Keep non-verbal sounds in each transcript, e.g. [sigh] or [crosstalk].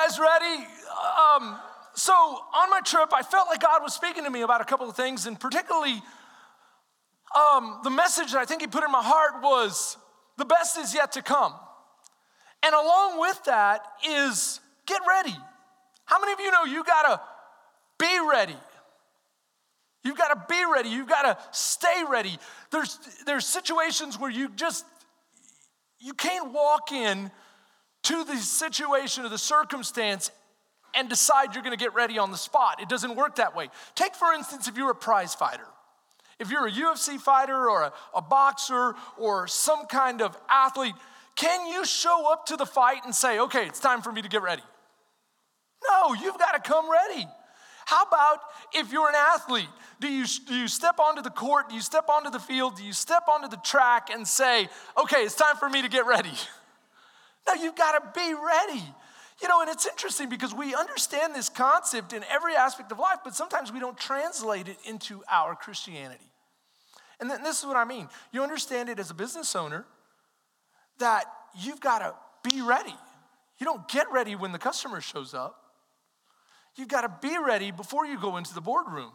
guys ready? Um, so, on my trip, I felt like God was speaking to me about a couple of things, and particularly um, the message that I think He put in my heart was the best is yet to come. And along with that is get ready. How many of you know you gotta be ready? You've got to be ready. You've got to stay ready. There's, there's situations where you just you can't walk in to the situation or the circumstance and decide you're going to get ready on the spot. It doesn't work that way. Take, for instance, if you're a prize fighter. If you're a UFC fighter or a, a boxer or some kind of athlete, can you show up to the fight and say, okay, it's time for me to get ready? No, you've got to come ready. How about if you're an athlete? Do you, do you step onto the court? Do you step onto the field? Do you step onto the track and say, okay, it's time for me to get ready? [laughs] You've got to be ready. You know, and it's interesting because we understand this concept in every aspect of life, but sometimes we don't translate it into our Christianity. And then this is what I mean. You understand it as a business owner that you've got to be ready. You don't get ready when the customer shows up. You've got to be ready before you go into the boardroom.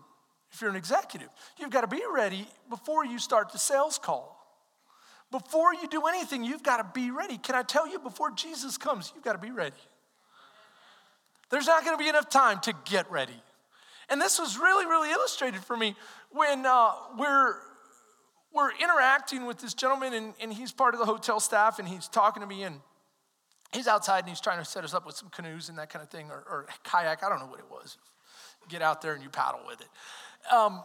If you're an executive, you've got to be ready before you start the sales call. Before you do anything, you've got to be ready. Can I tell you, before Jesus comes, you've got to be ready. There's not going to be enough time to get ready. And this was really, really illustrated for me when uh, we're, we're interacting with this gentleman, and, and he's part of the hotel staff, and he's talking to me, and he's outside and he's trying to set us up with some canoes and that kind of thing, or, or kayak. I don't know what it was. Get out there and you paddle with it. Um,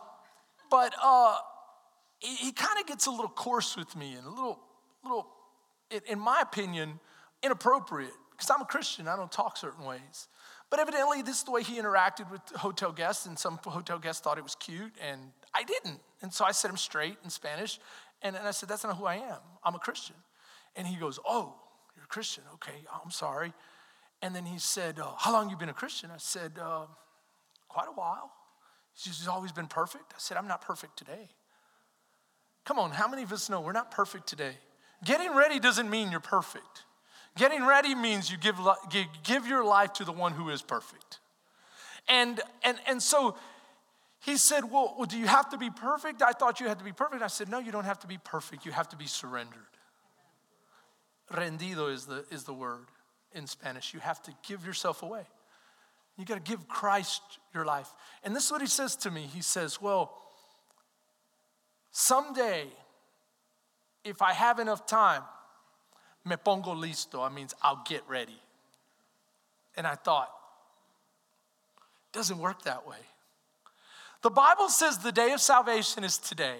but uh, he, he kind of gets a little coarse with me and a little, little, in my opinion, inappropriate because I'm a Christian. I don't talk certain ways. But evidently, this is the way he interacted with hotel guests, and some hotel guests thought it was cute, and I didn't. And so I set him straight in Spanish, and, and I said, That's not who I am. I'm a Christian. And he goes, Oh, you're a Christian. Okay, I'm sorry. And then he said, uh, How long you been a Christian? I said, uh, Quite a while. He He's always been perfect. I said, I'm not perfect today. Come on, how many of us know we're not perfect today? Getting ready doesn't mean you're perfect. Getting ready means you give, give your life to the one who is perfect. And, and, and so he said, well, well, do you have to be perfect? I thought you had to be perfect. I said, No, you don't have to be perfect. You have to be surrendered. Rendido is the, is the word in Spanish. You have to give yourself away. You got to give Christ your life. And this is what he says to me. He says, Well, someday, if I have enough time, me pongo listo. I means I'll get ready. And I thought, doesn't work that way. The Bible says the day of salvation is today.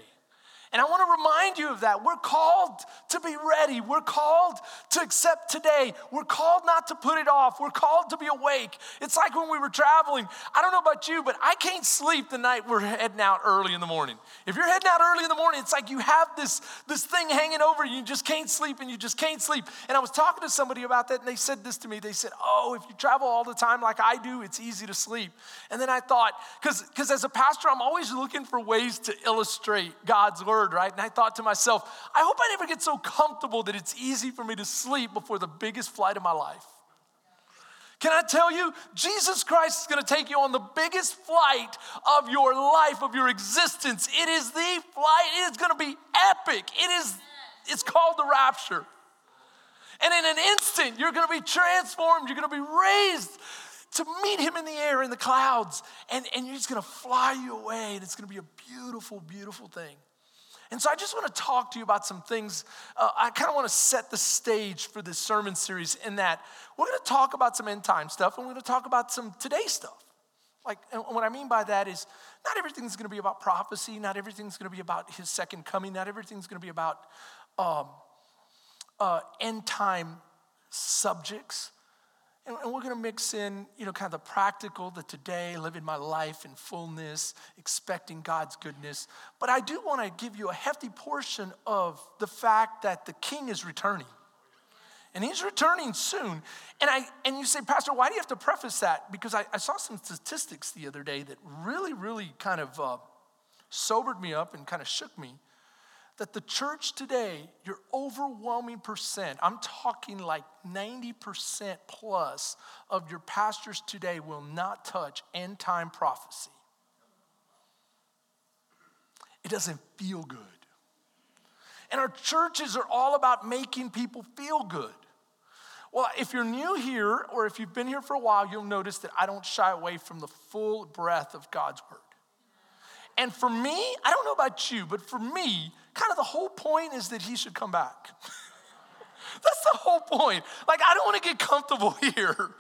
And I want to remind you of that. We're called to be ready. We're called to accept today. We're called not to put it off. We're called to be awake. It's like when we were traveling. I don't know about you, but I can't sleep the night we're heading out early in the morning. If you're heading out early in the morning, it's like you have this, this thing hanging over you. You just can't sleep and you just can't sleep. And I was talking to somebody about that and they said this to me. They said, Oh, if you travel all the time like I do, it's easy to sleep. And then I thought, because as a pastor, I'm always looking for ways to illustrate God's word word, right? And I thought to myself, I hope I never get so comfortable that it's easy for me to sleep before the biggest flight of my life. Can I tell you, Jesus Christ is gonna take you on the biggest flight of your life, of your existence. It is the flight, it is gonna be epic. It is, it's called the rapture. And in an instant, you're gonna be transformed, you're gonna be raised to meet him in the air in the clouds, and, and he's gonna fly you away, and it's gonna be a beautiful, beautiful thing. And so I just want to talk to you about some things. Uh, I kind of want to set the stage for this sermon series in that we're going to talk about some end time stuff and we're going to talk about some today stuff. Like, and what I mean by that is not everything's going to be about prophecy, not everything's going to be about his second coming, not everything's going to be about um, uh, end time subjects. And, we're going to mix in, you know, kind of the practical, the today, living my life in fullness, expecting God's goodness. But I do want to give you a hefty portion of the fact that the king is returning. And he's returning soon. And, I, and you say, Pastor, why do you have to preface that? Because I, I saw some statistics the other day that really, really kind of uh, sobered me up and kind of shook me that the church today, your overwhelming percent, I'm talking like 90% plus of your pastors today will not touch end time prophecy. It doesn't feel good. And our churches are all about making people feel good. Well, if you're new here or if you've been here for a while, you'll notice that I don't shy away from the full breadth of God's word. And for me, I don't know about you, but for me, kind of the whole point is that he should come back. [laughs] That's the whole point. Like, I don't want to get comfortable [laughs] here.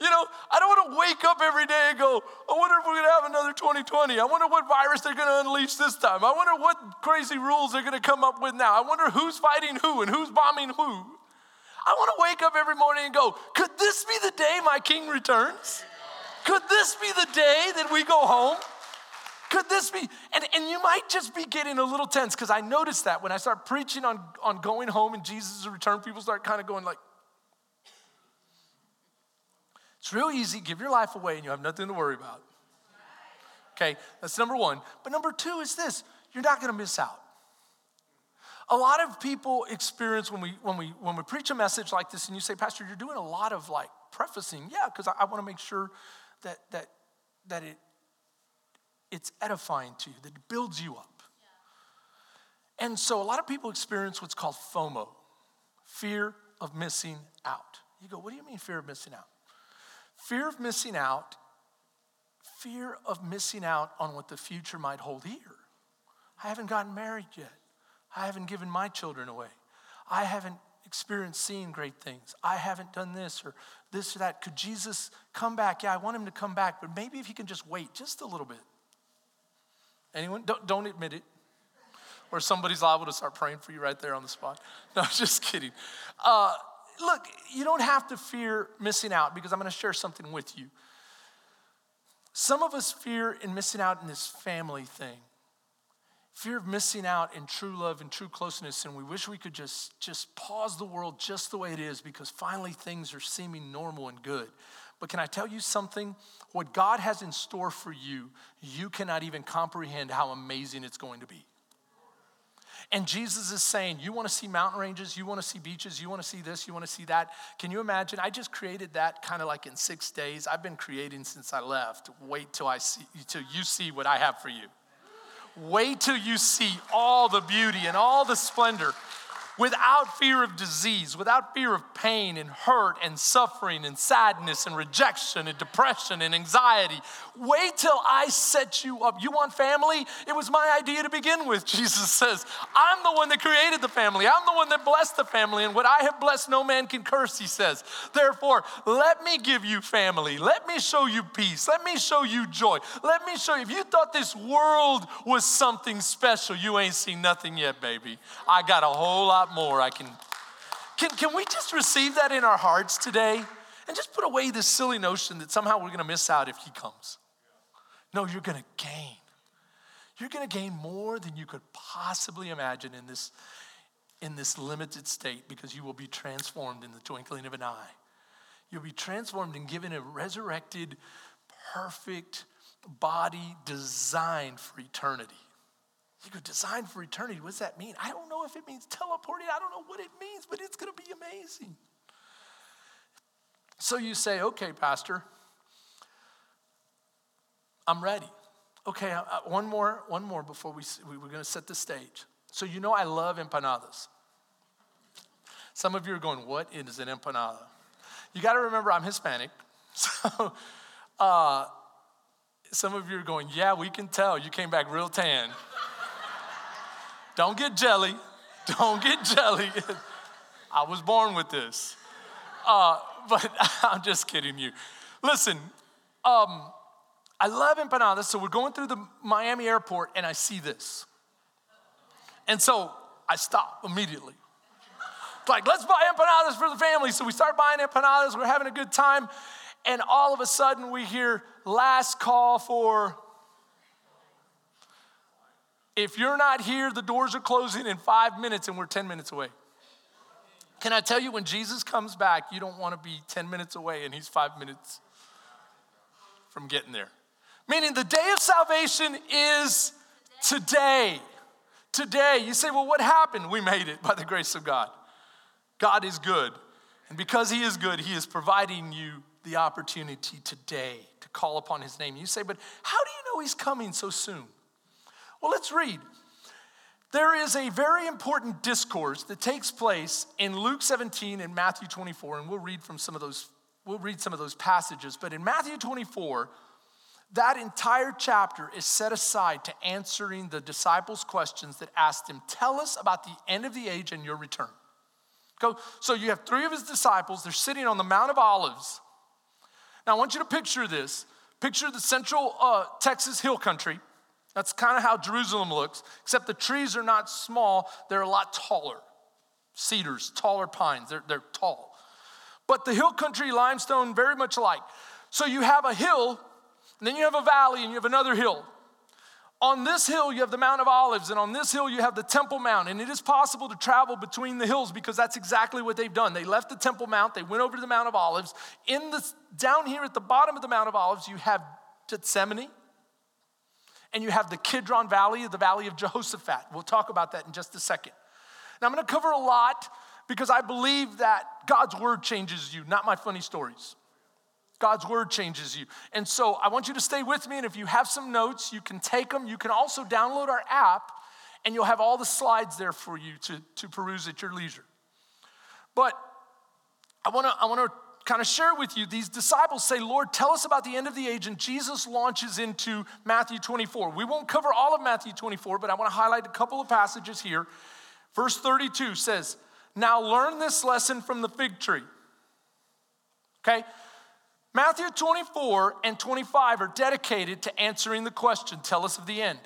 You know, I don't want to wake up every day and go, I wonder if we're going to have another 2020. I wonder what virus they're going to unleash this time. I wonder what crazy rules they're going to come up with now. I wonder who's fighting who and who's bombing who. I want to wake up every morning and go, could this be the day my king returns? Could this be the day that we go home? Could this be? And, and you might just be getting a little tense because I noticed that when I start preaching on, on going home and Jesus' return, people start kind of going like, it's real easy. Give your life away and you have nothing to worry about. Okay, that's number one. But number two is this you're not going to miss out. A lot of people experience when we, when, we, when we preach a message like this and you say, Pastor, you're doing a lot of like prefacing. Yeah, because I, I want to make sure that, that, that it, it's edifying to you, that builds you up. And so a lot of people experience what's called FOMO, fear of missing out. You go, what do you mean fear of missing out? Fear of missing out, fear of missing out on what the future might hold here. I haven't gotten married yet. I haven't given my children away. I haven't experienced seeing great things. I haven't done this or this or that. Could Jesus come back? Yeah, I want him to come back, but maybe if he can just wait just a little bit. Anyone? Don't, don't admit it. Or somebody's liable to start praying for you right there on the spot. [laughs] No, just kidding. Uh, look, you don't have to fear missing out because I'm going to share something with you. Some of us fear in missing out in this family thing. Fear of missing out in true love and true closeness, and we wish we could just, just pause the world just the way it is because finally things are seeming normal and good. But can I tell you something? What God has in store for you, you cannot even comprehend how amazing it's going to be. And Jesus is saying, You want to see mountain ranges, you want to see beaches, you want to see this, you want to see that. Can you imagine? I just created that kind of like in six days. I've been creating since I left. Wait till I see till you see what I have for you. Wait till you see all the beauty and all the splendor without fear of disease, without fear of pain and hurt and suffering and sadness and rejection and depression and anxiety. Wait till I set you up. You want family? It was my idea to begin with, [laughs] Jesus says. I'm the one that created the family, I'm the one that blessed the family, and what I have blessed, no man can curse, he says. Therefore, let me give you family. Let me show you peace. Let me show you joy. Let me show you. If you thought this world was something special, you ain't seen nothing yet, baby. I got a whole lot lot more I can. Can, can we just receive that in our hearts today and just put away this silly notion that somehow we're going to miss out if he comes? No, you're going to gain. You're going to gain more than you could possibly imagine in this, in this limited state because you will be transformed in the twinkling of an eye. You'll be transformed and given a resurrected, perfect body designed for eternity. You go, designed for eternity. What does that mean? I don't know if it means teleporting. I don't know what it means, but it's going to be amazing. So you say, okay, Pastor, I'm ready. Okay, uh, uh one more, one more before we, we we're going to set the stage. So you know I love empanadas. Some of you are going, what is an empanada? You got to remember I'm Hispanic. [laughs] So uh, some of you are going, yeah, we can tell. You came back real tan. Don't get jelly. [laughs] Don't get jelly. [laughs] I was born with this. Uh, [laughs] but I'm just kidding you. Listen, um, I love empanadas. So we're going through the Miami airport and I see this. And so I stop immediately. It's like, let's buy empanadas for the family. So we start buying empanadas. We're having a good time. And all of a sudden we hear last call for if you're not here, the doors are closing in five minutes and we're 10 minutes away. Can I tell you, when Jesus comes back, you don't want to be 10 minutes away and he's five minutes from getting there. Meaning the day of salvation is today. today. You say, well, what happened? We made it by the grace of God. God is good. And because He is good, He is providing you the opportunity today to call upon His name. You say, but how do you know He's coming so soon? Well, let's read. There is a very important discourse that takes place in Luke 17 and Matthew 24, and we'll read from some of those, we'll read some of those passages. But in Matthew 24, that entire chapter is set aside to answering the disciples' questions that asked him, Tell us about the end of the age and your return. So you have three of his disciples, they're sitting on the Mount of Olives. Now I want you to picture this. Picture the central uh, Texas hill country. That's kind of how Jerusalem looks, except the trees are not small, they're a lot taller. Cedars, taller pines, they're, they're tall. But the hill country limestone, very much alike. So you have a hill and then you have a valley and you have another hill. On this hill, you have the Mount of Olives, and on this hill, you have the Temple Mount. And it is possible to travel between the hills because that's exactly what they've done. They left the Temple Mount, they went over to the Mount of Olives. In the, down here at the bottom of the Mount of Olives, you have Gethsemane, and you have the Kidron Valley, the Valley of Jehoshaphat. We'll talk about that in just a second. Now, I'm gonna cover a lot because I believe that God's word changes you, not my funny stories. God's word changes you. And so I want you to stay with me. And if you have some notes, you can take them. You can also download our app, and you'll have all the slides there for you to, to peruse at your leisure. But I wanna, I wanna kind of share with you these disciples say, Lord, tell us about the end of the age. And Jesus launches into Matthew 24. We won't cover all of Matthew 24, but I wanna highlight a couple of passages here. Verse 32 says, Now learn this lesson from the fig tree. Okay? Matthew 24 and 25 are dedicated to answering the question, tell us of the end.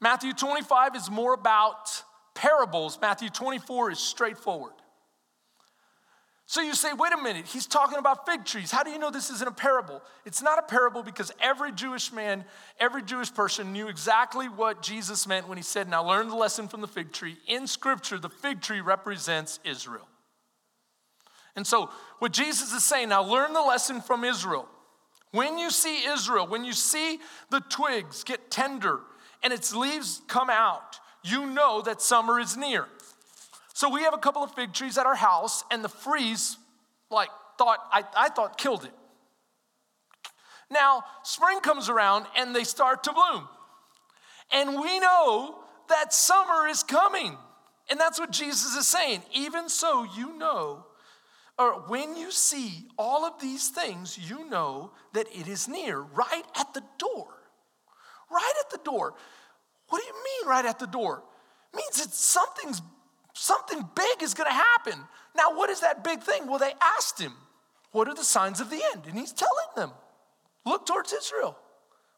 Matthew 25 is more about parables, Matthew 24 is straightforward. So you say, wait a minute, he's talking about fig trees. How do you know this isn't a parable? It's not a parable because every Jewish man, every Jewish person knew exactly what Jesus meant when he said, Now learn the lesson from the fig tree. In scripture, the fig tree represents Israel. And so, what Jesus is saying now, learn the lesson from Israel. When you see Israel, when you see the twigs get tender and its leaves come out, you know that summer is near. So we have a couple of fig trees at our house, and the freeze, like, thought I, I thought killed it. Now, spring comes around and they start to bloom. And we know that summer is coming. And that's what Jesus is saying. Even so, you know or when you see all of these things, you know that it is near, right at the door. Right at the door. What do you mean, right at the door? It means that something's something big is going to happen. Now, what is that big thing? Well, they asked him, "What are the signs of the end?" And he's telling them, "Look towards Israel."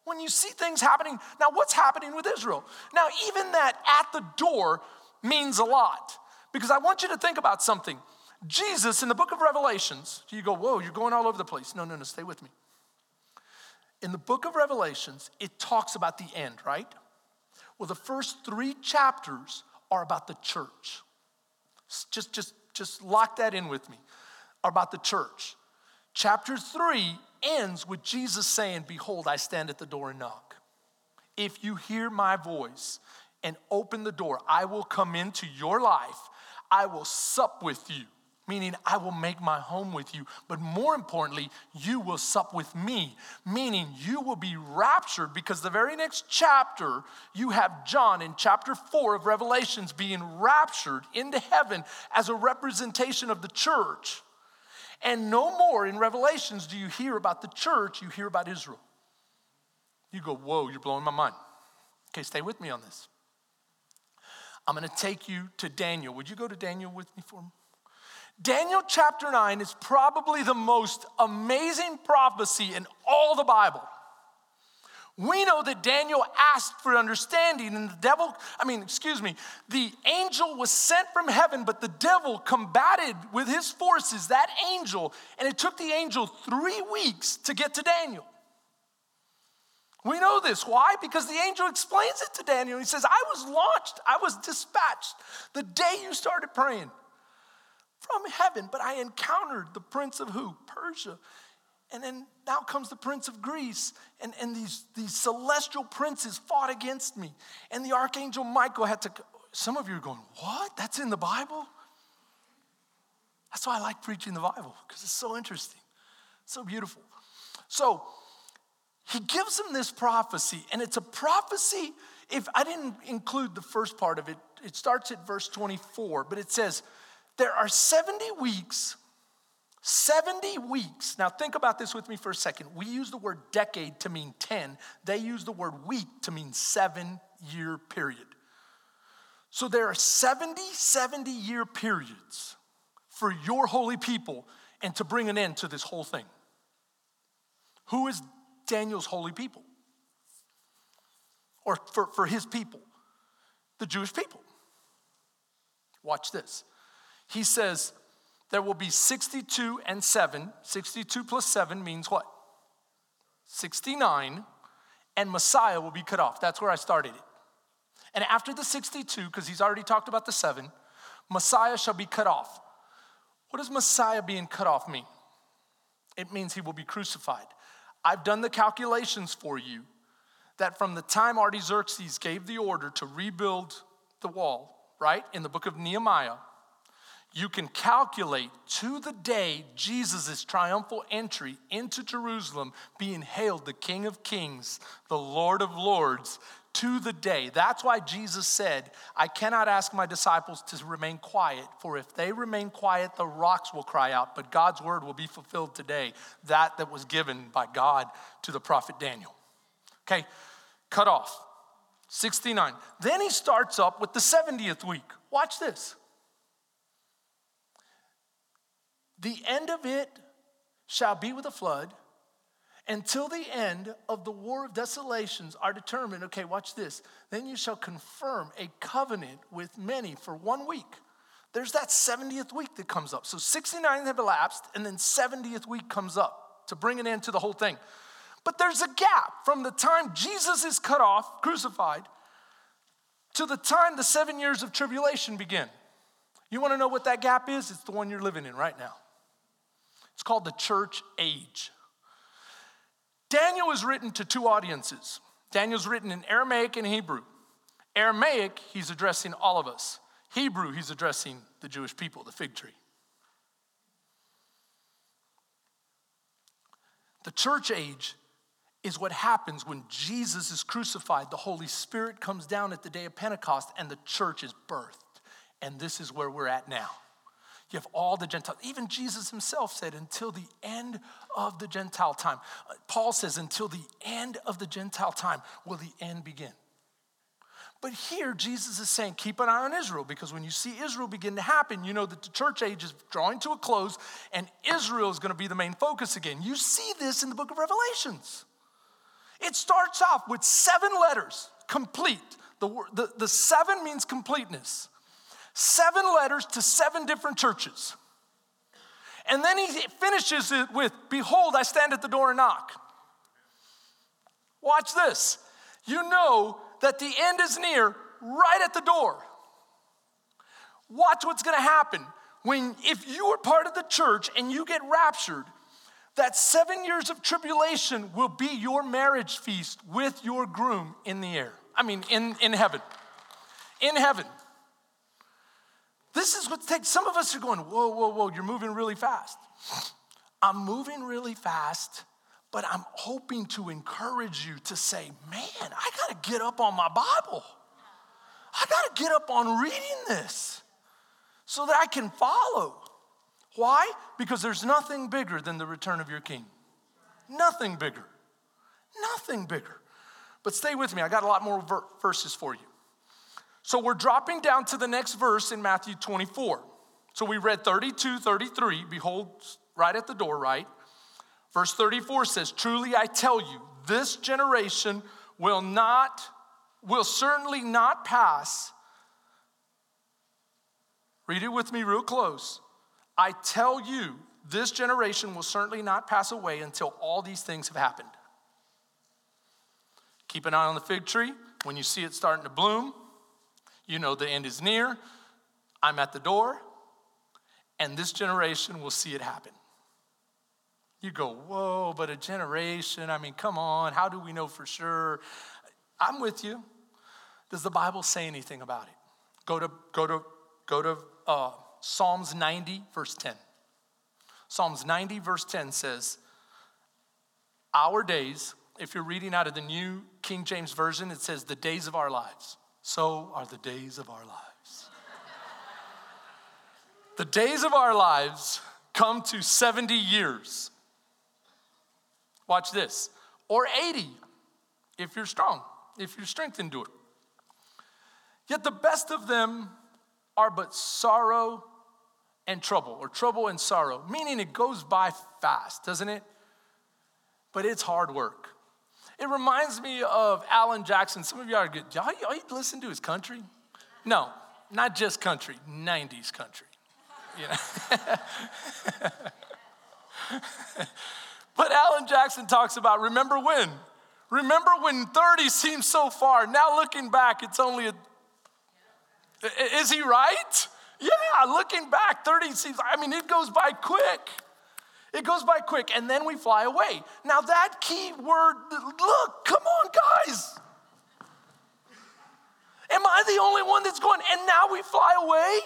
When you see things happening, now what's happening with Israel? Now, even that at the door means a lot because I want you to think about something. Jesus in the book of Revelations, you go, whoa, you're going all over the place. No, no, no, stay with me. In the book of Revelations, it talks about the end, right? Well, the first three chapters are about the church. Just, just, just lock that in with me. About the church. Chapter three ends with Jesus saying, Behold, I stand at the door and knock. If you hear my voice and open the door, I will come into your life. I will sup with you meaning I will make my home with you. But more importantly, you will sup with me, meaning you will be raptured because the very next chapter, you have John in chapter four of Revelations being raptured into heaven as a representation of the church. And no more in Revelations do you hear about the church, you hear about Israel. You go, whoa, you're blowing my mind. Okay, stay with me on this. I'm gonna take you to Daniel. Would you go to Daniel with me for me? Daniel chapter 9 is probably the most amazing prophecy in all the Bible. We know that Daniel asked for understanding, and the devil, I mean, excuse me, the angel was sent from heaven, but the devil combated with his forces that angel, and it took the angel three weeks to get to Daniel. We know this. Why? Because the angel explains it to Daniel. He says, I was launched, I was dispatched the day you started praying from heaven, but I encountered the prince of who? Persia. And then now comes the prince of Greece, and, and these, these celestial princes fought against me. And the archangel Michael had to. Some of you are going, What? That's in the Bible? That's why I like preaching the Bible, because it's so interesting, so beautiful. So he gives them this prophecy, and it's a prophecy. If I didn't include the first part of it, it starts at verse 24, but it says, There are 70 weeks 70 weeks. Now, think about this with me for a second. We use the word decade to mean 10, they use the word week to mean seven year period. So, there are 70, 70 year periods for your holy people and to bring an end to this whole thing. Who is Daniel's holy people? Or for, for his people? The Jewish people. Watch this. He says, there will be 62 and 7. 62 plus 7 means what? 69. And Messiah will be cut off. That's where I started it. And after the 62, because he's already talked about the 7, Messiah shall be cut off. What does Messiah being cut off mean? It means he will be crucified. I've done the calculations for you that from the time Artaxerxes gave the order to rebuild the wall, right, in the book of Nehemiah, you can calculate to the day Jesus' triumphal entry into Jerusalem, being hailed the King of Kings, the Lord of Lords, to the day. That's why Jesus said, I cannot ask my disciples to remain quiet, for if they remain quiet, the rocks will cry out, but God's word will be fulfilled today. That that was given by God to the prophet Daniel. Okay, cut off. 69. Then he starts up with the 70th week. Watch this. The end of it shall be with a flood until the end of the war of desolations are determined. Okay, watch this. Then you shall confirm a covenant with many for one week. There's that 70th week that comes up. So 69 have elapsed, and then 70th week comes up to bring an end to the whole thing. But there's a gap from the time Jesus is cut off, crucified, to the time the seven years of tribulation begin. You want to know what that gap is? It's the one you're living in right now. It's called the church age. Daniel is written to two audiences. Daniel's written in Aramaic and Hebrew. Aramaic, he's addressing all of us. Hebrew, he's addressing the Jewish people, the fig tree. The church age is what happens when Jesus is crucified. The Holy Spirit comes down at the day of Pentecost and the church is birthed. And this is where we're at now. You have all the Gentiles. Even Jesus himself said, until the end of the Gentile time. Uh, Paul says, until the end of the Gentile time will the end begin. But here, Jesus is saying, keep an eye on Israel, because when you see Israel begin to happen, you know that the church age is drawing to a close, and Israel is going to be the main focus again. You see this in the book of Revelations. It starts off with seven letters, complete. The, the, the seven means completeness seven letters to seven different churches. And then he finishes it with Behold, I stand at the door and knock. Watch this. You know that the end is near right at the door. Watch what's going to happen when, if you are part of the church and you get raptured, that seven years of tribulation will be your marriage feast with your groom in the air. I mean, in, in heaven. In heaven. This is what takes, some of us are going, whoa, whoa, whoa, you're moving really fast. I'm moving really fast, but I'm hoping to encourage you to say, man, I got to get up on my Bible. I got to get up on reading this so that I can follow. Why? Because there's nothing bigger than the return of your king. Nothing bigger. Nothing bigger. But stay with me, I got a lot more ver- verses for you. So we're dropping down to the next verse in Matthew 24. So we read 32, 33, behold, right at the door, right? Verse 34 says, Truly I tell you, this generation will not, will certainly not pass. Read it with me real close. I tell you, this generation will certainly not pass away until all these things have happened. Keep an eye on the fig tree. When you see it starting to bloom, you know the end is near. I'm at the door, and this generation will see it happen. You go, whoa, but a generation? I mean, come on, how do we know for sure? I'm with you. Does the Bible say anything about it? Go to, go to, go to uh, Psalms 90, verse 10. Psalms 90, verse 10 says, Our days, if you're reading out of the New King James Version, it says, the days of our lives. So are the days of our lives. the days of our lives come to 70 years. Watch this. Or 80 if you're strong, if your strength endure. Yet the best of them are but sorrow and trouble, or trouble and sorrow, meaning it goes by fast, doesn't it? But it's hard work. It reminds me of Alan Jackson. Some of you are good. Y'all, y'all listen to his country? No, not just country, 90s country. You know? [laughs] but Alan Jackson talks about remember when? Remember when 30 seems so far. Now looking back, it's only a. Is he right? Yeah, looking back, 30 seems, I mean, it goes by quick. It goes by quick, and then we fly away. Now, that key word, look, come on, guys. Am I the only one that's going, and now we fly away?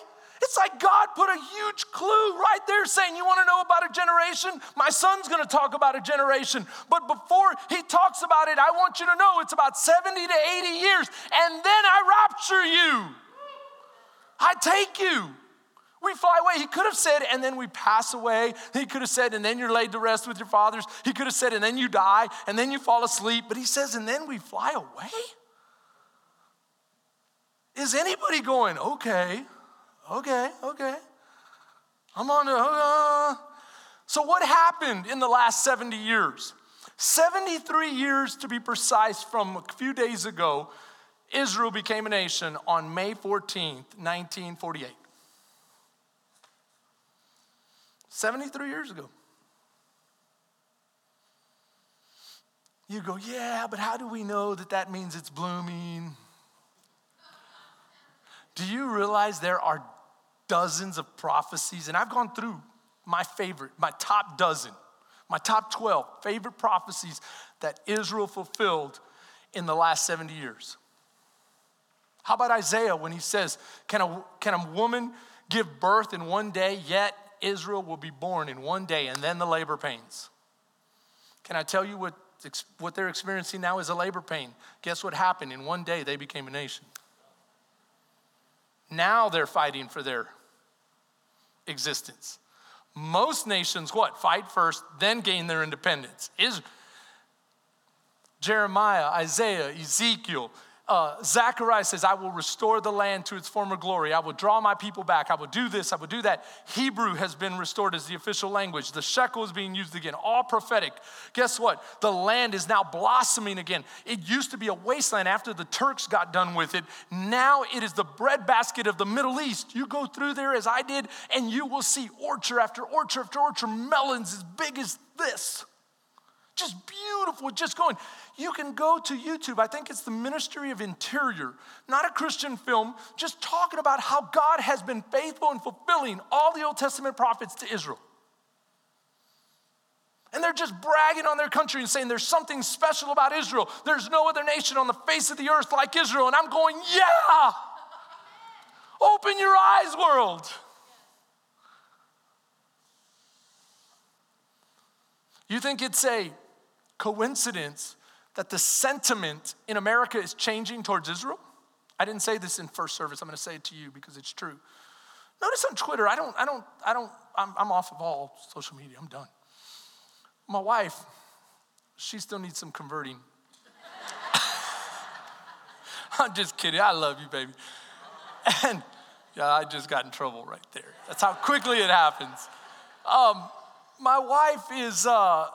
It's like God put a huge clue right there saying, You want to know about a generation? My son's going to talk about a generation. But before he talks about it, I want you to know it's about 70 to 80 years, and then I rapture you. I take you. We fly away. He could have said, and then we pass away. He could have said, and then you're laid to rest with your fathers. He could have said, and then you die, and then you fall asleep. But he says, and then we fly away? Is anybody going, okay, okay, okay? I'm on the, uh. So, what happened in the last 70 years? 73 years to be precise, from a few days ago, Israel became a nation on May 14th, 1948. 73 years ago. You go, yeah, but how do we know that that means it's blooming? Do you realize there are dozens of prophecies? And I've gone through my favorite, my top dozen, my top 12 favorite prophecies that Israel fulfilled in the last 70 years. How about Isaiah when he says, Can a, can a woman give birth in one day, yet Israel will be born in one day and then the labor pains? Can I tell you what, what they're experiencing now is a labor pain? Guess what happened? In one day, they became a nation. Now they're fighting for their existence. Most nations, what? Fight first, then gain their independence. Is Jeremiah, Isaiah, Ezekiel, uh, Zechariah says, I will restore the land to its former glory. I will draw my people back. I will do this. I will do that. Hebrew has been restored as the official language. The shekel is being used again, all prophetic. Guess what? The land is now blossoming again. It used to be a wasteland after the Turks got done with it. Now it is the breadbasket of the Middle East. You go through there as I did, and you will see orchard after orchard after orchard, melons as big as this. Just beautiful, just going. You can go to YouTube. I think it's the Ministry of Interior, not a Christian film, just talking about how God has been faithful in fulfilling all the Old Testament prophets to Israel. And they're just bragging on their country and saying there's something special about Israel. There's no other nation on the face of the earth like Israel. And I'm going, yeah! Open your eyes, world. You think it's a coincidence that the sentiment in America is changing towards Israel? I didn't say this in first service. I'm going to say it to you because it's true. Notice on Twitter, I don't, I don't, I don't, I'm, I'm off of all social media. I'm done. My wife, she still needs some converting. [laughs] I'm just kidding. I love you, baby. And yeah, I just got in trouble right there. That's how quickly it happens. Um, my wife is, uh,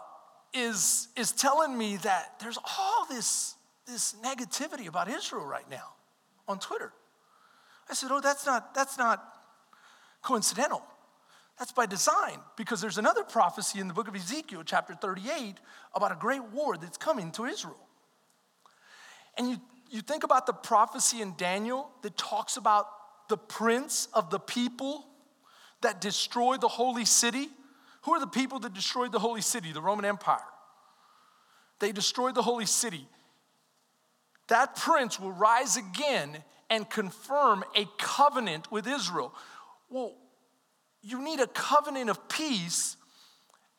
is, is telling me that there's all this, this negativity about Israel right now on Twitter. I said, Oh, that's not, that's not coincidental. That's by design, because there's another prophecy in the book of Ezekiel, chapter 38, about a great war that's coming to Israel. And you, you think about the prophecy in Daniel that talks about the prince of the people that destroyed the holy city Who are the people that destroyed the holy city, the Roman Empire? They destroyed the holy city. That prince will rise again and confirm a covenant with Israel. Well, you need a covenant of peace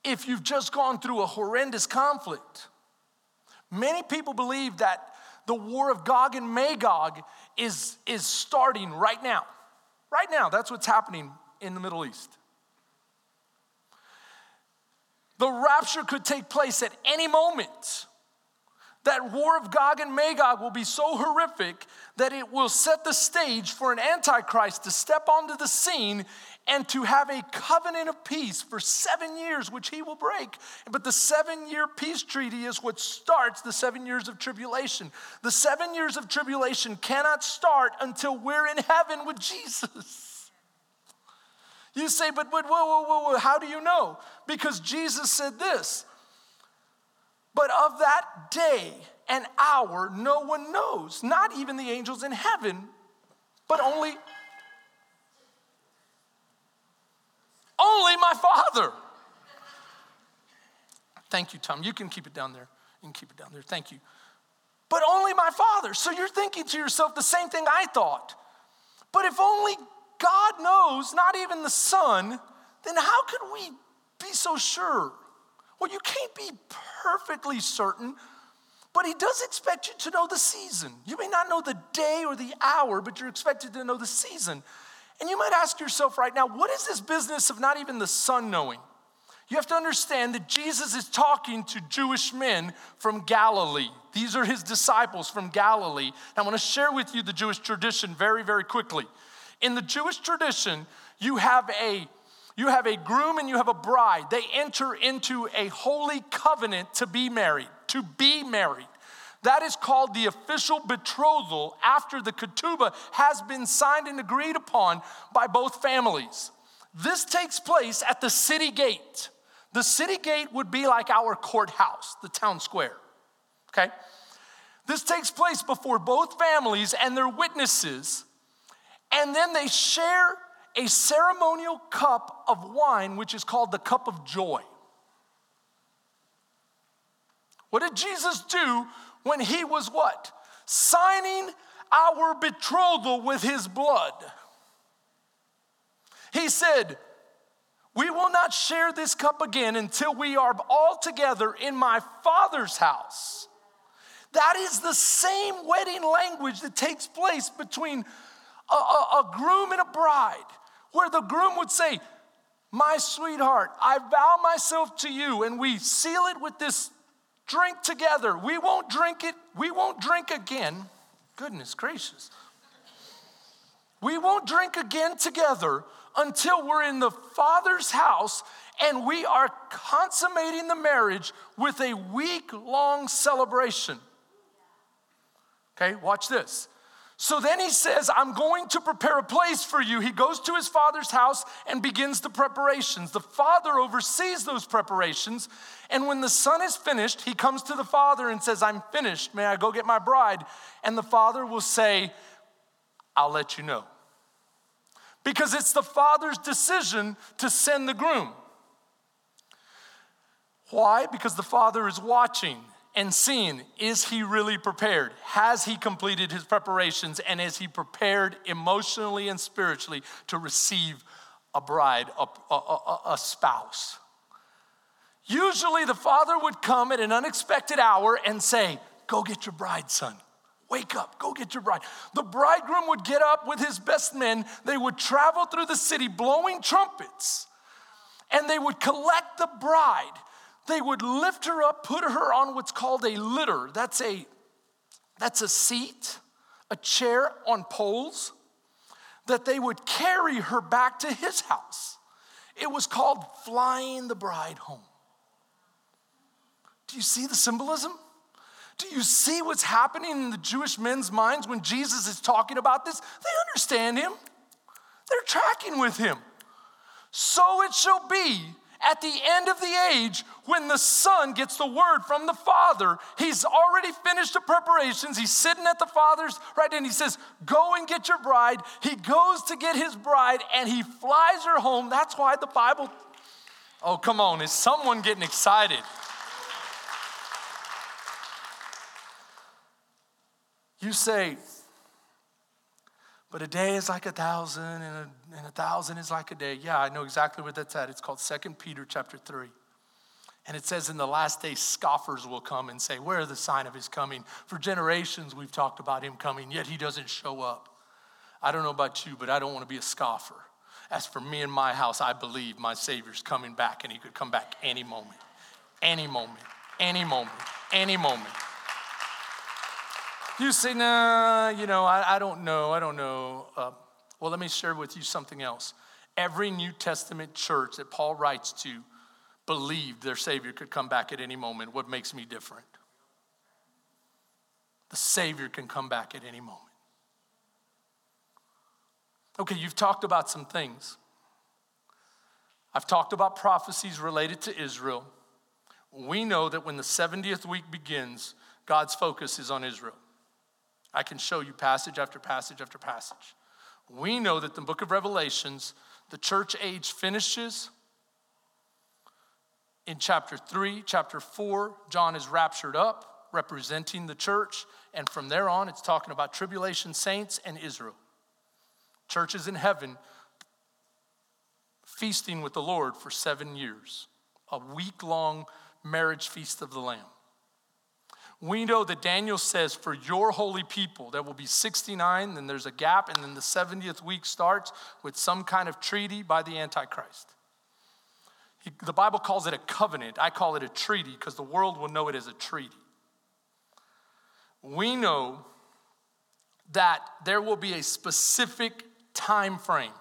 if you've just gone through a horrendous conflict. Many people believe that the war of Gog and Magog is, is starting right now. Right now, that's what's happening in the Middle East. The rapture could take place at any moment. That war of Gog and Magog will be so horrific that it will set the stage for an antichrist to step onto the scene and to have a covenant of peace for seven years, which he will break. But the seven year peace treaty is what starts the seven years of tribulation. The seven years of tribulation cannot start until we're in heaven with Jesus. You say, but, but whoa, whoa, whoa, whoa, how do you know? Because Jesus said this but of that day and hour, no one knows, not even the angels in heaven, but only only my Father. Thank you, Tom. You can keep it down there. You can keep it down there. Thank you. But only my Father. So you're thinking to yourself the same thing I thought. But if only God knows, not even the Son, then how could we be so sure? Well, you can't be perfectly certain, but he does expect you to know the season. You may not know the day or the hour, but you're expected to know the season. And you might ask yourself right now, what is this business of not even the son knowing? You have to understand that Jesus is talking to Jewish men from Galilee. These are his disciples from Galilee. I want to share with you the Jewish tradition very, very quickly. In the Jewish tradition, you have a you have a groom and you have a bride. They enter into a holy covenant to be married, to be married. That is called the official betrothal after the ketubah has been signed and agreed upon by both families. This takes place at the city gate. The city gate would be like our courthouse, the town square. Okay? This takes place before both families and their witnesses, and then they share a ceremonial cup of wine, which is called the cup of joy. What did Jesus do when he was what? Signing our betrothal with his blood. He said, We will not share this cup again until we are all together in my Father's house. That is the same wedding language that takes place between a, a, a groom and a bride where the groom would say, My sweetheart, I vow myself to you, and we seal it with this drink together. We won't drink it, we won't drink again. Goodness gracious. We won't drink again together until we're in the Father's house and we are consummating the marriage with a week long celebration. Okay, watch this. So then he says, I'm going to prepare a place for you. He goes to his father's house and begins the preparations. The father oversees those preparations. And when the son is finished, he comes to the father and says, I'm finished. May I go get my bride? And the father will say, I'll let you know. Because it's the father's decision to send the groom. Why? Because the father is watching and seeing is he really prepared? Has he completed his preparations? And is he prepared emotionally and spiritually to receive a bride, a, a, a, a spouse? Usually the father would come at an unexpected hour and say, Go get your bride, son. Wake up, go get your bride. The bridegroom would get up with his best men. They would travel through the city blowing trumpets and they would collect the bride they would lift her up, put her on what's called a litter. That's a that's a seat, a chair on poles that they would carry her back to his house. It was called flying the bride home. Do you see the symbolism? Do you see what's happening in the Jewish men's minds when Jesus is talking about this? They understand him. They're tracking with him. So it shall be at the end of the age, when the son gets the word from the father, he's already finished the preparations. He's sitting at the father's right, and he says, Go and get your bride. He goes to get his bride and he flies her home. That's why the Bible Oh, come on. Is someone getting excited? You say, but a day is like a thousand, and a, and a thousand is like a day. Yeah, I know exactly where that's at. It's called Second Peter chapter 3. And it says, In the last days, scoffers will come and say, Where are the sign of his coming? For generations, we've talked about him coming, yet he doesn't show up. I don't know about you, but I don't want to be a scoffer. As for me and my house, I believe my Savior's coming back, and he could come back any moment, any moment, any moment, any moment. You say, nah, you know, I, I don't know, I don't know. Uh, well, let me share with you something else. Every New Testament church that Paul writes to believed their Savior could come back at any moment. What makes me different? The Savior can come back at any moment. Okay, you've talked about some things. I've talked about prophecies related to Israel. We know that when the 70th week begins, God's focus is on Israel. I can show you passage after passage after passage. We know that the book of Revelations, the church age finishes in chapter 3. Chapter 4, John is raptured up, representing the church. And from there on, it's talking about tribulation saints and Israel churches in heaven feasting with the Lord for seven years, a week long marriage feast of the Lamb. We know that Daniel says, For your holy people, there will be 69, then there's a gap, and then the 70th week starts with some kind of treaty by the Antichrist. He, the Bible calls it a covenant. I call it a treaty because the world will know it as a treaty. We know that there will be a specific time frame.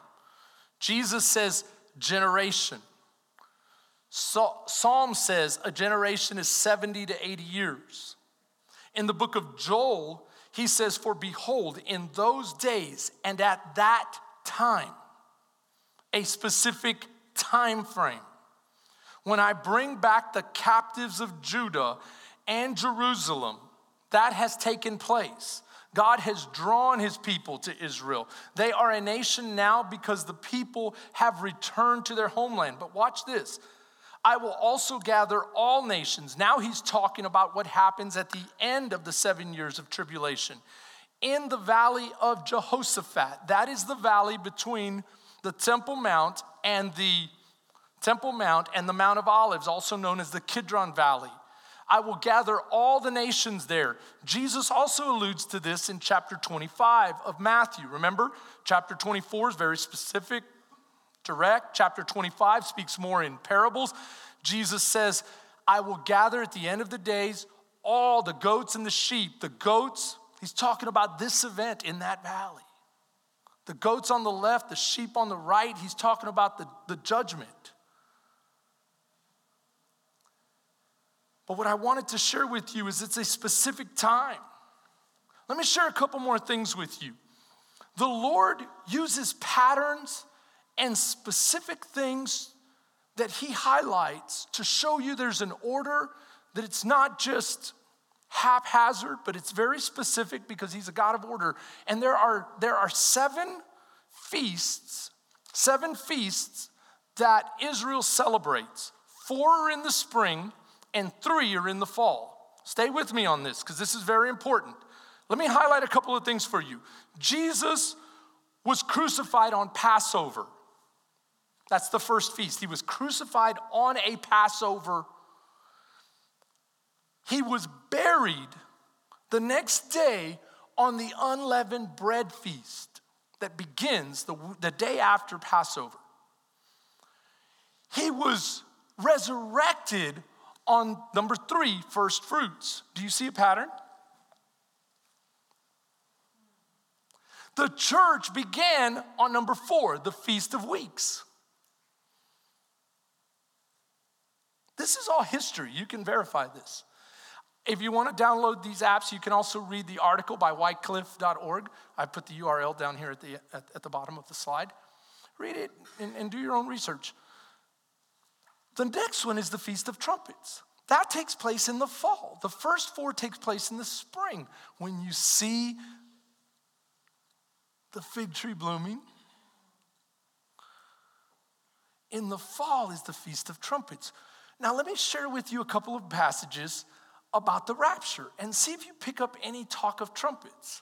Jesus says generation. Psalm says a generation is 70 to 80 years. In the book of Joel, he says, For behold, in those days and at that time, a specific time frame, when I bring back the captives of Judah and Jerusalem, that has taken place. God has drawn his people to Israel. They are a nation now because the people have returned to their homeland. But watch this I will also gather all nations. Now he's talking about what happens at the end of the seven years of tribulation. In the valley of Jehoshaphat, that is the valley between the Temple Mount and the Temple Mount and the Mount of Olives, also known as the Kidron Valley. I will gather all the nations there. Jesus also alludes to this in chapter 25 of Matthew. Remember, chapter 24 is very specific, direct. Chapter 25 speaks more in parables. Jesus says, I will gather at the end of the days all the goats and the sheep. The goats, he's talking about this event in that valley. The goats on the left, the sheep on the right, he's talking about the, the judgment. But what I wanted to share with you is it's a specific time. Let me share a couple more things with you. The Lord uses patterns and specific things that He highlights to show you there's an order, that it's not just haphazard, but it's very specific because He's a God of order. And there are, there are seven feasts, seven feasts that Israel celebrates. Four are in the spring, and three are in the fall. Stay with me on this because this is very important. Let me highlight a couple of things for you. Jesus was crucified on Passover. That's the first feast. He was crucified on a Passover. He was buried the next day on the unleavened bread feast that begins the, the day after Passover. He was resurrected on number three, first fruits. Do you see a pattern? The church began on number four, the Feast of Weeks. This is all history. You can verify this. If you want to download these apps, you can also read the article by wycliffe.org. I put the URL down here at the, at, at the bottom of the slide. Read it and, and do your own research. The next one is the Feast of Trumpets. That takes place in the fall. The first four takes place in the spring when you see the fig tree blooming in the fall is the Feast of Trumpets. Now, let me share with you a couple of passages about the rapture and see if you pick up any talk of trumpets.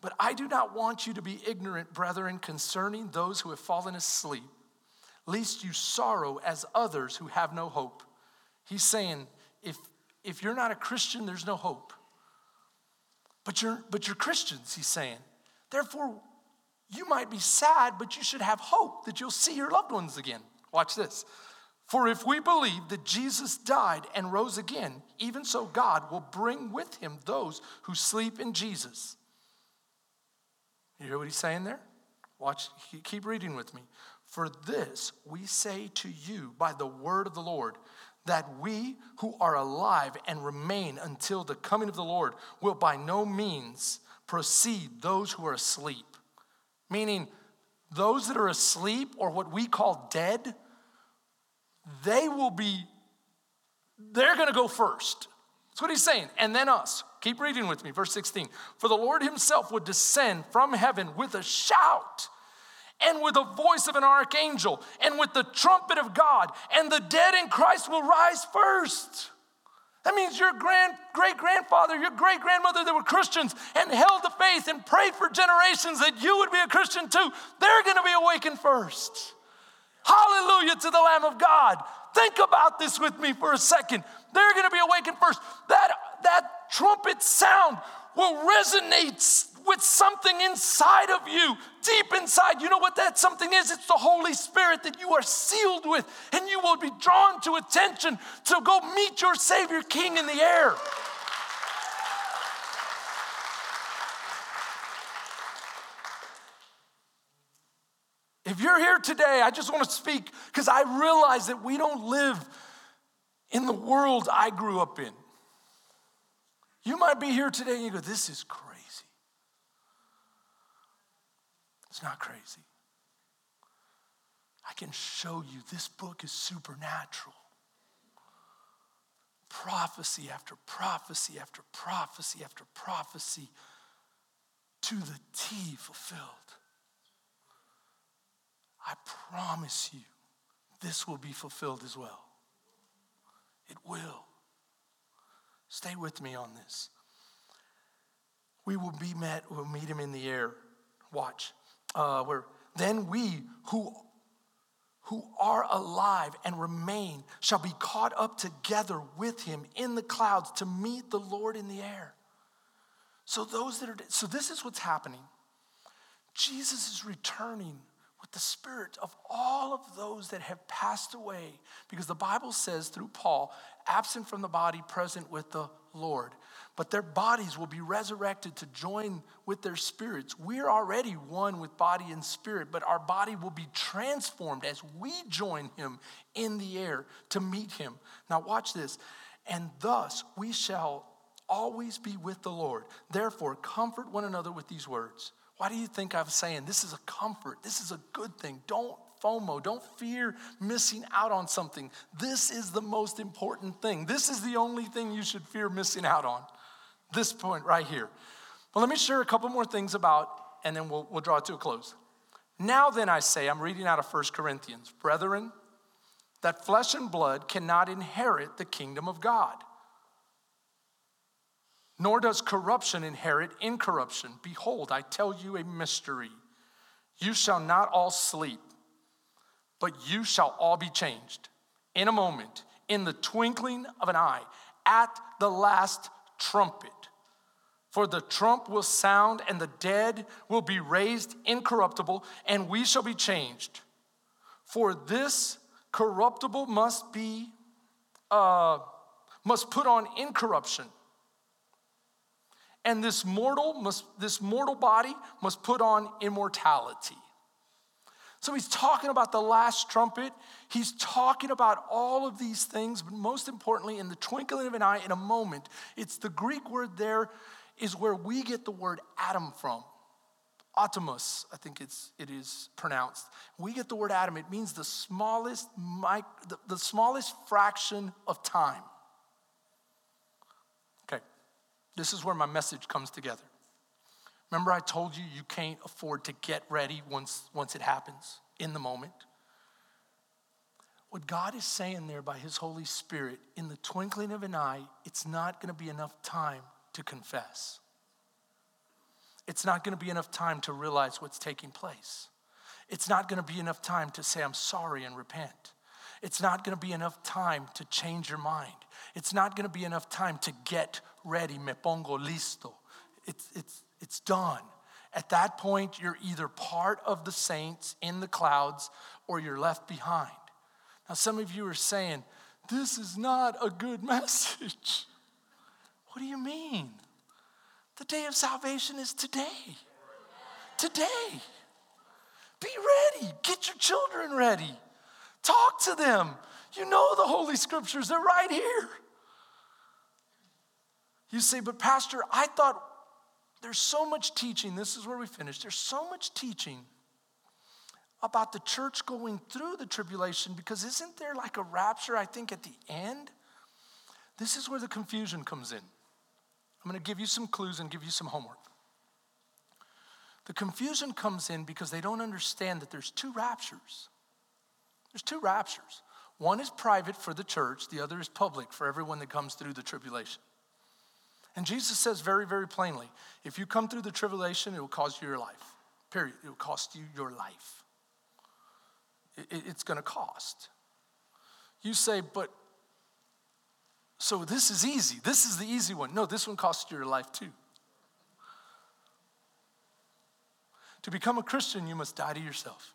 But I do not want you to be ignorant, brethren, concerning those who have fallen asleep, lest you sorrow as others who have no hope. He's saying, if, if you're not a Christian, there's no hope. But you're, but you're Christians, he's saying. Therefore, you might be sad, but you should have hope that you'll see your loved ones again. Watch this. For if we believe that Jesus died and rose again, even so God will bring with him those who sleep in Jesus. You hear what he's saying there? Watch, keep reading with me. For this we say to you by the word of the Lord, that we who are alive and remain until the coming of the Lord will by no means precede those who are asleep. Meaning, those that are asleep or what we call dead they will be, they're gonna go first. That's what he's saying. And then us. Keep reading with me, verse 16. For the Lord himself would descend from heaven with a shout and with the voice of an archangel and with the trumpet of God, and the dead in Christ will rise first. That means your grand, great grandfather, your great grandmother that were Christians and held the faith and prayed for generations that you would be a Christian too, they're gonna be awakened first. Hallelujah to the Lamb of God. Think about this with me for a second. They're going to be awakened first. That, that trumpet sound will resonate with something inside of you, deep inside. You know what that something is? It's the Holy Spirit that you are sealed with, and you will be drawn to attention to go meet your Savior King in the air. If you're here today, I just want to speak because I realize that we don't live in the world I grew up in. You might be here today and you go, This is crazy. It's not crazy. I can show you this book is supernatural. Prophecy after prophecy after prophecy after prophecy to the T fulfilled. I promise you, this will be fulfilled as well. It will. Stay with me on this. We will be met, we'll meet him in the air. Watch. Uh, where then we who who are alive and remain shall be caught up together with him in the clouds to meet the Lord in the air. So those that are so this is what's happening. Jesus is returning with the spirit of all of those that have passed away. Because the Bible says through Paul, absent from the body, present with the Lord. But their bodies will be resurrected to join with their spirits. We're already one with body and spirit, but our body will be transformed as we join him in the air to meet him. Now, watch this. And thus we shall always be with the Lord. Therefore, comfort one another with these words. Why do you think I'm saying this is a comfort? This is a good thing. Don't FOMO. Don't fear missing out on something. This is the most important thing. This is the only thing you should fear missing out on. This point right here. Well, let me share a couple more things about, and then we'll, we'll draw it to a close. Now then, I say, I'm reading out of 1 Corinthians, brethren, that flesh and blood cannot inherit the kingdom of God nor does corruption inherit incorruption. Behold, I tell you a mystery. You shall not all sleep, but you shall all be changed in a moment, in the twinkling of an eye, at the last trumpet. For the trump will sound, and the dead will be raised incorruptible, and we shall be changed. For this corruptible must be, uh, must put on incorruption and this mortal must this mortal body must put on immortality. So he's talking about the last trumpet. He's talking about all of these things but most importantly in the twinkling of an eye in a moment it's the greek word there is where we get the word atom from. Atomos i think it's it is pronounced. We get the word atom it means the smallest mic, the, the smallest fraction of time this is where my message comes together. Remember, I told you you can't afford to get ready once, once it happens. in the moment. What God is saying there by His Holy Spirit, in the twinkling of an eye, it's not going to be enough time to confess. It's not going to be enough time to realize what's taking place. It's not going to be enough time to say, I'm sorry and repent. It's not going to be enough time to change your mind. It's not going to be enough time to get ready. Me pongo listo. It's, it's, it's done. At that point, you're either part of the saints in the clouds or you're left behind. Now, some of you are saying, This is not a good [laughs] message. What do you mean? The day of salvation is today. Today. Be ready. Get your children ready. Talk to them. You know the Holy Scriptures, they're right here. You say, but Pastor, I thought there's so much teaching. This is where we finish. There's so much teaching about the church going through the tribulation because isn't there like a rapture, I think, at the end? This is where the confusion comes in. I'm going to give you some clues and give you some homework. The confusion comes in because they don't understand that there's two raptures. There's two raptures. One is private for the church, the other is public for everyone that comes through the tribulation. And Jesus says very, very plainly if you come through the tribulation, it will cost you your life. Period. It will cost you your life. it's going to cost. You say, but so this is easy. This is the easy one. No, this one costs you your life too. To become a Christian, you must die to yourself.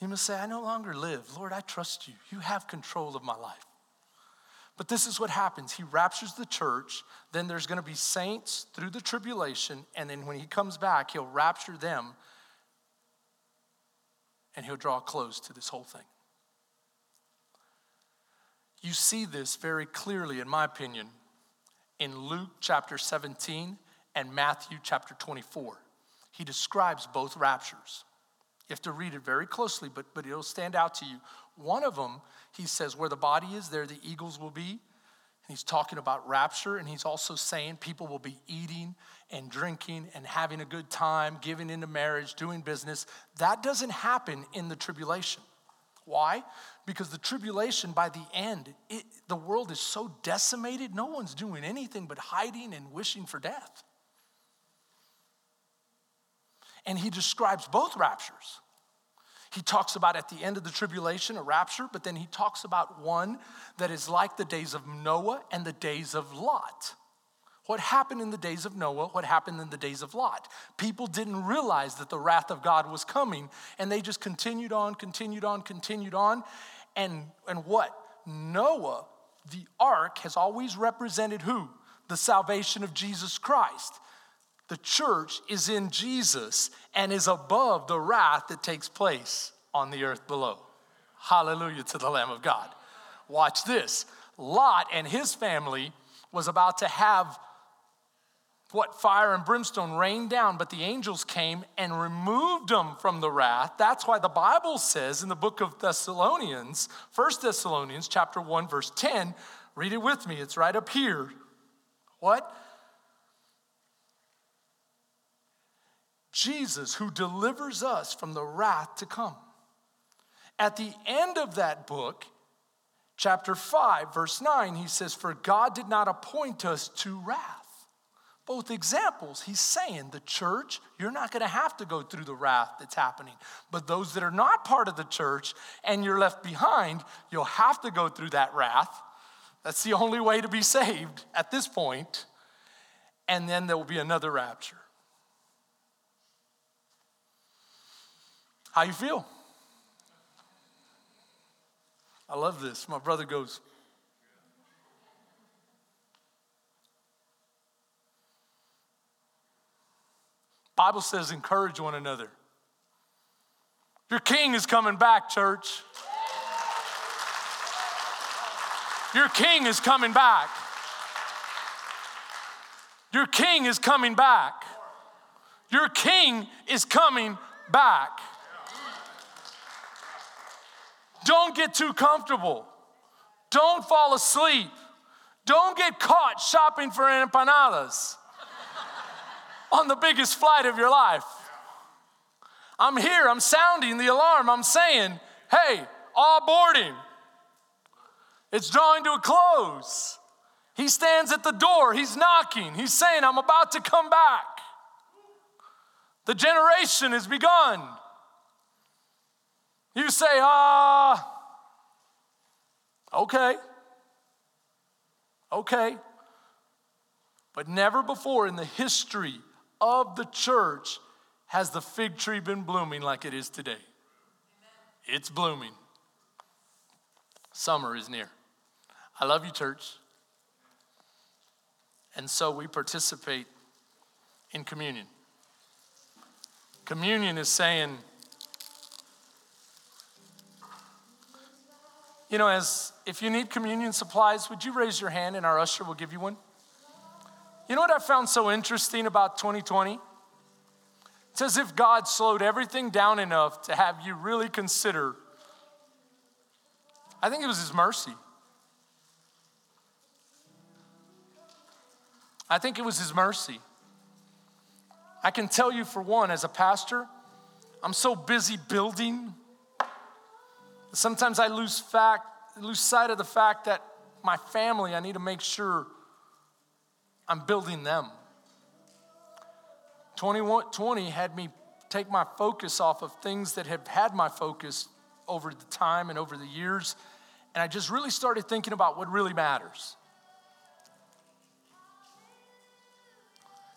You must say, I no longer live. Lord, I trust you. You have control of my life. But this is what happens. He raptures the church, then there's going to be saints through the tribulation, and then when he comes back, he'll rapture them and he'll draw a close to this whole thing. You see this very clearly, in my opinion, in Luke chapter 17 and Matthew chapter 24. He describes both raptures. You have to read it very closely, but, but it'll stand out to you. One of them, he says, where the body is, there the eagles will be. And he's talking about rapture, and he's also saying people will be eating and drinking and having a good time, giving into marriage, doing business. That doesn't happen in the tribulation. Why? Because the tribulation, by the end, it, the world is so decimated, no one's doing anything but hiding and wishing for death. And he describes both raptures. He talks about at the end of the tribulation, a rapture, but then he talks about one that is like the days of Noah and the days of Lot. What happened in the days of Noah, what happened in the days of Lot? People didn't realize that the wrath of God was coming, and they just continued on, continued on, continued on. And, and what? Noah, the ark, has always represented who? The salvation of Jesus Christ. The church is in Jesus and is above the wrath that takes place on the earth below. Hallelujah to the Lamb of God. Watch this. Lot and his family was about to have what fire and brimstone rained down, but the angels came and removed them from the wrath. That's why the Bible says in the book of Thessalonians, First Thessalonians chapter 1 verse 10, read it with me. It's right up here. What? Jesus who delivers us from the wrath to come. At the end of that book, chapter 5, verse 9, he says, For God did not appoint us to wrath. Both examples, he's saying the church, you're not to have to go through the wrath that's happening. But those that are not part of the church and you're left behind, you'll have to go through that wrath. That's the only way to be saved at this point. And then there will be another rapture. How you feel? I love this. My brother goes, Bible says encourage one another. Your king is coming back, church. Your king is coming back. Your king is coming back. Your king is coming back. Don't get too comfortable. Don't fall asleep. Don't get caught shopping for empanadas [laughs] on the biggest flight of your life. I'm here, I'm sounding the alarm, I'm saying, hey, all boarding. It's drawing to a close. He stands at the door, he's knocking, he's saying, I'm about to come back. The generation has begun. You say, ah, uh, okay, okay. But never before in the history of the church has the fig tree been blooming like it is today. It's blooming. Summer is near. I love you, church. And so we participate in communion. Communion is saying, you know, as if you need communion supplies, would you raise your hand and our usher will give you one? You know what I found so interesting about 2020? It's as if God slowed everything down enough to have you really consider. I think it was His mercy. I think it was His mercy. I can tell you, for one, as a pastor, I'm so busy building. Sometimes I lose fact, lose sight of the fact that my family, I need to make sure I'm building them. 2020 had me take my focus off of things that have had my focus over the time and over the years. And I just really started thinking about what really matters.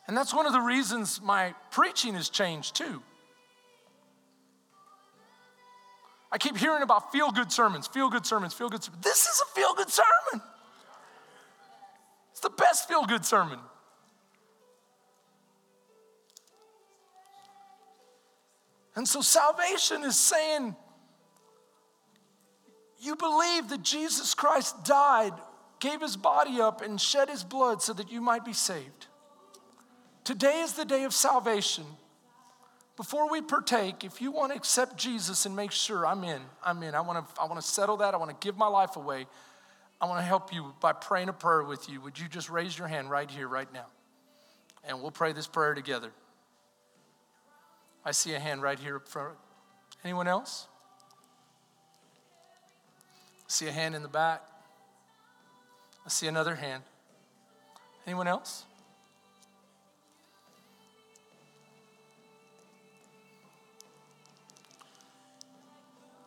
And that's one of the reasons my preaching has changed too. I keep hearing about feel good sermons, feel good sermons, feel good sermons. This is a feel good sermon. It's the best feel good sermon. And so salvation is saying, you believe that Jesus Christ died, gave his body up, and shed his blood so that you might be saved. Today is the day of salvation. Before we partake, if you want to accept Jesus and make sure I'm in, I'm in. I want to, I want to settle that. I want to give my life away. I want to help you by praying a prayer with you. Would you just raise your hand right here, right now? And we'll pray this prayer together. I see a hand right here up front. Anyone else? I see a hand in the back. I see another hand. Anyone else?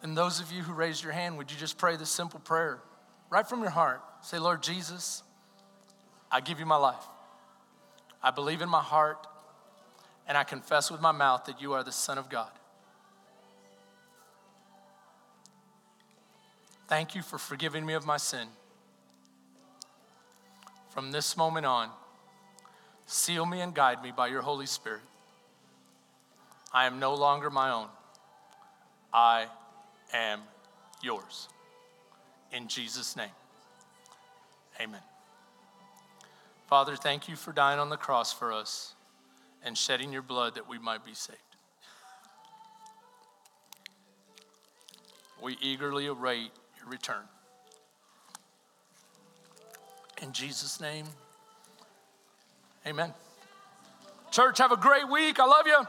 And those of you who raised your hand, would you just pray this simple prayer? right from your heart, say, Lord Jesus, I give you my life. I believe in my heart and I confess with my mouth that you are the Son of God. Thank you for forgiving me of my sin. From this moment on, seal me and guide me by your Holy Spirit. I am no longer my own. I am yours. In Jesus' name, amen. Father, thank you for dying on the cross for us and shedding your blood that we might be saved. We eagerly await your return. In Jesus' name, amen. Church, have a great week. I love you.